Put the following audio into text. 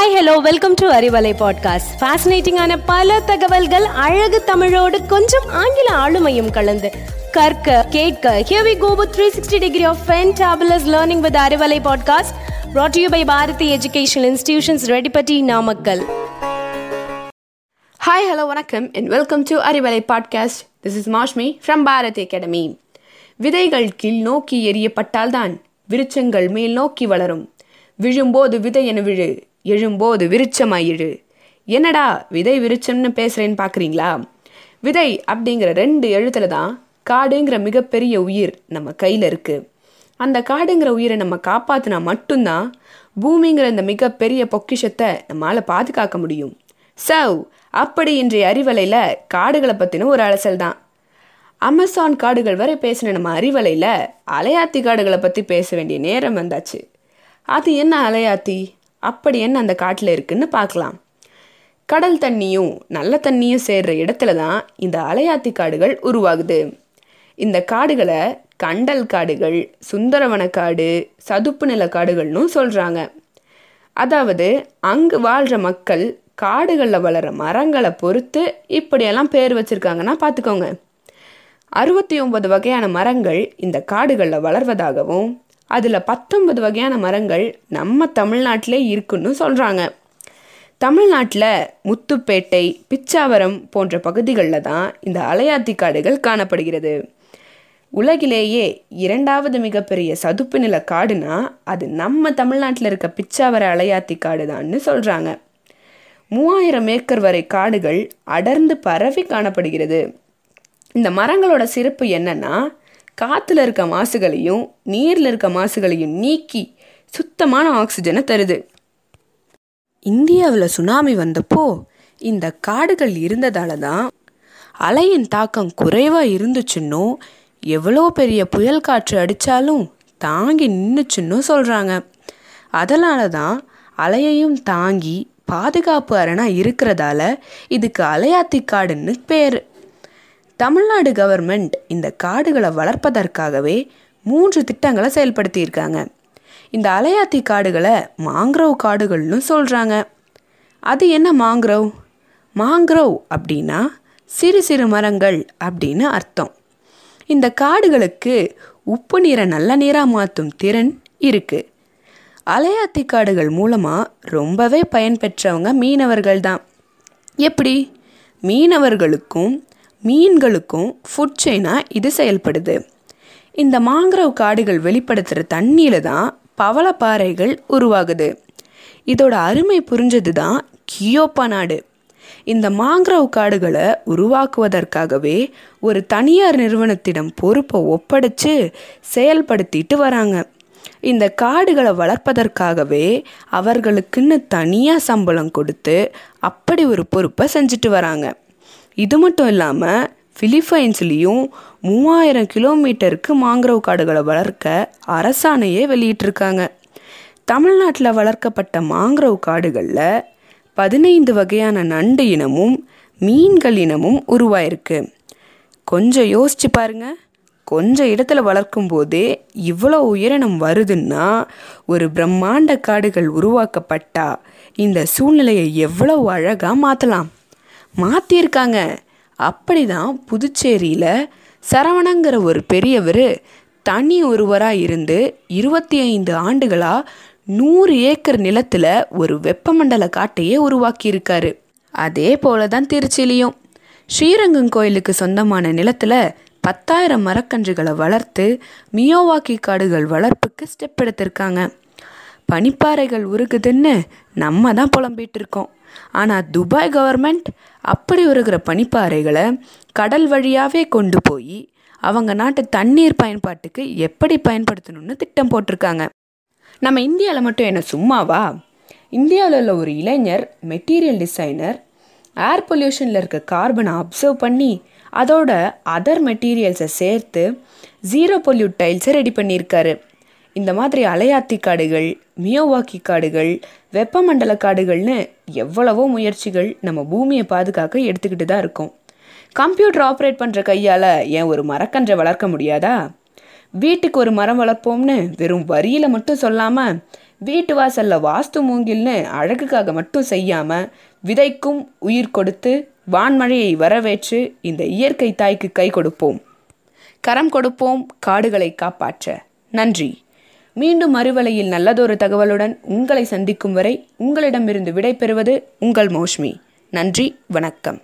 Hi hello welcome to Arivalai podcast ஃபேசினேட்டிங்கான பல தகவல்கள் அழகு தமிழோடு கொஞ்சம் ஆங்கில ஆளுமையும் கலந்து. கற்க கேட்க here we go with 360 degree of fantabulous learning with Arivalai podcast brought to you by Bharathi educational institutions Reddipatti Namakkal hi hello வணக்கம் and welcome to Arivalai podcast this is Mashmi from Bharathi academy விதைகள் கீழ் நோக்கி எரியப்பட்டால்தான் விருச்சங்கள் மேல் நோக்கி வளரும். விழும்போது விதை என விழு. எழும்போது விருச்சமாய் எழு என்னடா விதை விருச்சம்னு பேசுகிறேன்னு பார்க்குறீங்களா விதை அப்படிங்கிற ரெண்டு எழுத்துல தான் காடுங்கிற மிகப்பெரிய உயிர் நம்ம கையில் இருக்குது அந்த காடுங்கிற உயிரை நம்ம காப்பாற்றினா மட்டும்தான் பூமிங்கிற இந்த மிகப்பெரிய பொக்கிஷத்தை நம்மளால் பாதுகாக்க முடியும். சவ் அப்படி இன்றைய அறிவலையில் காடுகளை பற்றின ஒரு அலசல் தான். அமேசான் காடுகள் வரை பேசின நம்ம அறிவலையில் அலையாத்தி காடுகளை பற்றி பேச வேண்டிய நேரம் வந்தாச்சு. அது என்ன அலையாத்தி? அப்படி என்ன அந்த காட்டில் இருக்குன்னு பார்க்கலாம். கடல் தண்ணியும் நல்ல தண்ணியும் சேர்ற இடத்துல தான் இந்த அலையாத்தி காடுகள் உருவாகுது. இந்த காடுகளை கண்டல் காடுகள் சுந்தரவன காடு சதுப்பு நில காடுகள்னு சொல்கிறாங்க அதாவது அங்கு வாழ்கிற மக்கள் காடுகளில் வளர மரங்களை பொறுத்து இப்படியெல்லாம் பேர் வச்சுருக்காங்கன்னா பார்த்துக்கோங்க. அறுபத்தி ஒன்பது வகையான மரங்கள் இந்த காடுகளில் வளர்வதாகவும் அதில் பத்தொன்பது வகையான மரங்கள் நம்ம தமிழ்நாட்டிலே இருக்குன்னு சொல்கிறாங்க தமிழ்நாட்டில் முத்துப்பேட்டை பிச்சாவரம் போன்ற பகுதிகளில் தான் இந்த அலையாத்தி காடுகள் காணப்படுகிறது. உலகிலேயே இரண்டாவது மிகப்பெரிய சதுப்பு நில காடுனா அது நம்ம தமிழ்நாட்டில் இருக்க பிச்சாவர அலையாத்தி காடு தான்னு சொல்கிறாங்க மூவாயிரம் ஏக்கர் வரை காடுகள் அடர்ந்து பரவி காணப்படுகிறது. இந்த மரங்களோட சிறப்பு என்னன்னா காற்றுல இருக்க மாசுகளையும் நீரில் இருக்க மாசுகளையும் நீக்கி சுத்தமான ஆக்சிஜனை தருது. இந்தியாவில் சுனாமி வந்தப்போ இந்த காடுகள் இருந்ததால தான் அலையின் தாக்கம் குறைவாக இருந்துச்சுன்னோ எவ்வளோ பெரிய புயல் காற்று அடித்தாலும் தாங்கி நின்றுச்சுன்னு சொல்கிறாங்க அதனால தான் அலையையும் தாங்கி பாதுகாப்பு அரணாக இருக்கிறதால இதுக்கு அலையாத்தி காடுன்னு பேர். தமிழ்நாடு கவர்மெண்ட் இந்த காடுகளை வளர்ப்பதற்காகவே மூன்று திட்டங்களை செயல்படுத்தியிருக்காங்க. இந்த அலையாத்தி காடுகளை மாங்க்ரோவ் காடுகள்னு சொல்கிறாங்க அது என்ன மாங்க்ரோவ்? மாங்க்ரோவ் அப்படின்னா சிறு சிறு மரங்கள் அப்படின்னு அர்த்தம். இந்த காடுகளுக்கு உப்பு நீரை நல்ல நீராக மாற்றும் திறன் இருக்குது அலையாத்தி காடுகள் மூலமாக ரொம்பவே பயன்பெற்றவங்க மீனவர்கள் தான் எப்படி? மீனவர்களுக்கும் மீன்களுக்கும் ஃபுட் செயினாக இது செயல்படுது. இந்த மாங்க்ரோவ் காடுகள் வெளிப்படுத்துகிற தண்ணியில் தான் பவளப்பாறைகள் உருவாகுது. இதோட அருமை புரிஞ்சது தான் கியோப்பா நாடு. இந்த மாங்க்ரோவ் காடுகளை உருவாக்குவதற்காகவே ஒரு தனியார் நிறுவனத்திடம் பொறுப்பை ஒப்படைச்சு செயல்படுத்திட்டு வராங்க. இந்த காடுகளை வளர்ப்பதற்காகவே அவர்களுக்குன்னு தனியாக சம்பளம் கொடுத்து அப்படி ஒரு பொறுப்பை செஞ்சுட்டு வராங்க. இது மட்டும் இல்லாமல் பிலிப்பைன்ஸ்லேயும் மூவாயிரம் கிலோமீட்டருக்கு மாங்க்ரோவ் காடுகளை வளர்க்க அரசாணையே வெளியிட்டிருக்காங்க. தமிழ்நாட்டில் வளர்க்கப்பட்ட மாங்க்ரோவ் காடுகளில் பதினைந்து வகையான நண்டு இனமும் மீன்கள் இனமும் உருவாயிருக்கு. கொஞ்சம் யோசிச்சு பாருங்க. கொஞ்சம் இடத்துல வளர்க்கும் போதே இவ்வளோ உயிரினம் வருதுன்னா ஒரு பிரம்மாண்ட காடுகள் உருவாக்கப்பட்டா இந்த சூழ்நிலையை எவ்வளோ அழகாக மாற்றலாம் மாற்றியிருக்காங்க அப்படி தான் புதுச்சேரியில் சரவணங்கிற ஒரு பெரியவர் தனி ஒருவராக இருந்து இருபத்தி ஐந்து ஆண்டுகளாக நூறு ஏக்கர் நிலத்தில் ஒரு வெப்பமண்டல காட்டையே உருவாக்கியிருக்காரு. அதே போல தான் திருச்சிலையும் ஸ்ரீரங்கம் கோயிலுக்கு சொந்தமான நிலத்தில் பத்தாயிரம் மரக்கன்றுகளை வளர்த்து மியோவாக்கி காடுகள் வளர்ப்புக்கு ஸ்டெப் எடுத்திருக்காங்க. பனிப்பாறைகள் உருகுதுன்னு நம்ம தான் புலம்பிகிட்டு இருக்கோம். ஆனால் துபாய் கவர்மெண்ட் அப்படி உருகிற பனிப்பாறைகளை கடல் வழியாகவே கொண்டு போய் அவங்க நாட்டு தண்ணீர் பயன்பாட்டுக்கு எப்படி பயன்படுத்தணும்னு திட்டம் போட்டிருக்காங்க. நம்ம இந்தியாவில் மட்டும் என்ன சும்மாவா? இந்தியாவில் உள்ள ஒரு இளைஞர் மெட்டீரியல் டிசைனர் ஏர் பொல்யூஷனில் இருக்க கார்பனை அப்சர்வ் பண்ணி அதோட அதர் மெட்டீரியல்ஸை சேர்த்து ஜீரோ பொல்யூட் டைல்ஸை ரெடி பண்ணியிருக்காரு. இந்த மாதிரி அலையாத்தி காடுகள் மியோவாக்கி காடுகள் வெப்பமண்டல காடுகள்னு எவ்வளவோ முயற்சிகள் நம்ம பூமியை பாதுகாக்க எடுத்துக்கிட்டு தான் இருக்கோம். கம்ப்யூட்டர் ஆப்ரேட் பண்ணுற கையால் ஏன் ஒரு மரக்கன்றை வளர்க்க முடியாதா? வீட்டுக்கு ஒரு மரம் வளர்ப்போம்னு வெறும் வரியில் மட்டும் சொல்லாமல் வீட்டு வாசல்ல வாஸ்து மூங்கில்னு அழகுக்காக மட்டும் செய்யாமல் விதைக்கும் உயிர் கொடுத்து வான்மழையை வரவேற்று இந்த இயற்கை தாய்க்கு கை கொடுப்போம். கரம் கொடுப்போம் காடுகளை காப்பாற்ற. நன்றி. மீண்டும் மறுவலையில் நல்லதொரு தகவலுடன் உங்களை சந்திக்கும் வரை உங்களிடமிருந்து விடை பெறுவது உங்கள் மோஷ்மி. நன்றி வணக்கம்.